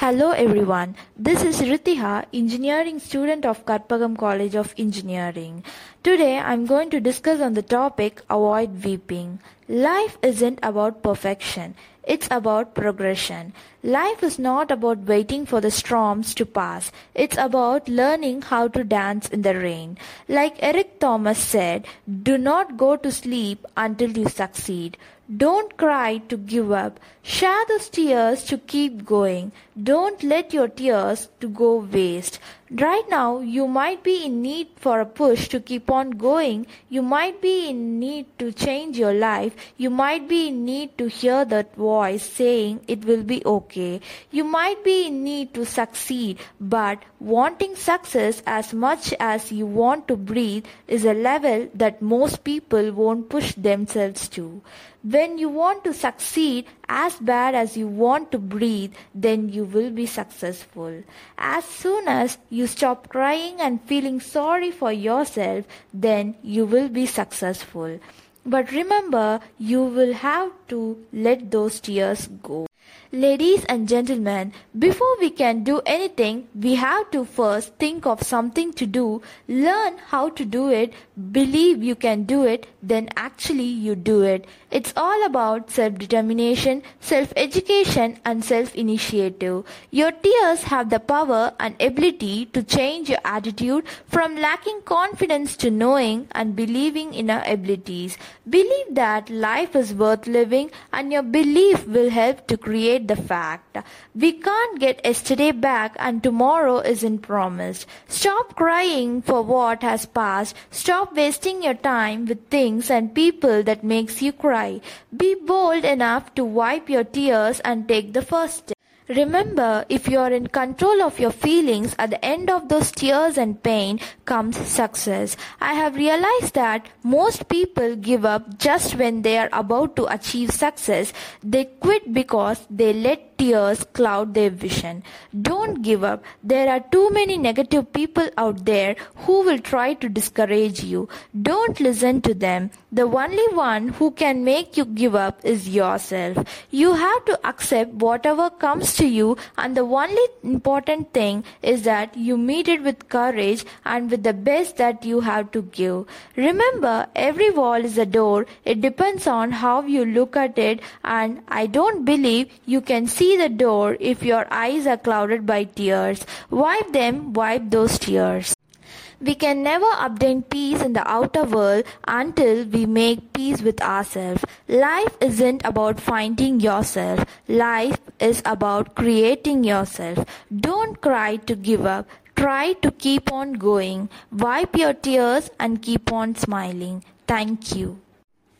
Hello everyone, this is Ritiha, engineering student of Karpagam College of Engineering. Today I'm going to discuss on the topic avoid weeping. Life isn't about perfection, it's about progression. Life is not about waiting for the storms to pass. It's about learning how to dance in the rain. Like Eric Thomas said, do not go to sleep until you succeed. Don't cry to give up. Share those tears to keep going. Don't let your tears to go waste. Right now, you might be in need for a push to keep on going. You might be in need to change your life. You might be in need to hear that voice saying it will be okay. You might be in need to succeed, but wanting success as much as you want to breathe is a level that most people won't push themselves to. You want to succeed as bad as you want to breathe, then you will be successful. As soon as you stop crying and feeling sorry for yourself, then you will be successful. But remember, you will have to let those tears go. Ladies and gentlemen, before we can do anything, we have to first think of something to do, learn how to do it, believe you can do it, then actually you do it. It's all about self-determination, self-education and self-initiative. Your tears have the power and ability to change your attitude from lacking confidence to knowing and believing in our abilities. Believe that life is worth living and your belief will help to create the fact. We can't get yesterday back and tomorrow isn't promised. Stop crying for what has passed. Stop wasting your time with things and people that makes you cry. Be bold enough to wipe your tears and take the first step. Remember, if you are in control of your feelings, at the end of those tears and pain comes success. I have realized that most people give up just when they are about to achieve success. They quit because they let tears cloud their vision. Don't give up. There are too many negative people out there who will try to discourage you. Don't listen to them. The only one who can make you give up is yourself. You have to accept whatever comes to you and the only important thing is that you meet it with courage and with the best that you have to give. Remember, every wall is a door. It depends on how you look at it and I don't believe you can see see the door if your eyes are clouded by tears. Wipe them, wipe those tears. We can never obtain peace in the outer world until we make peace with ourselves. Life isn't about finding yourself. Life is about creating yourself. Don't cry to give up. Try to keep on going. Wipe your tears and keep on smiling. Thank you.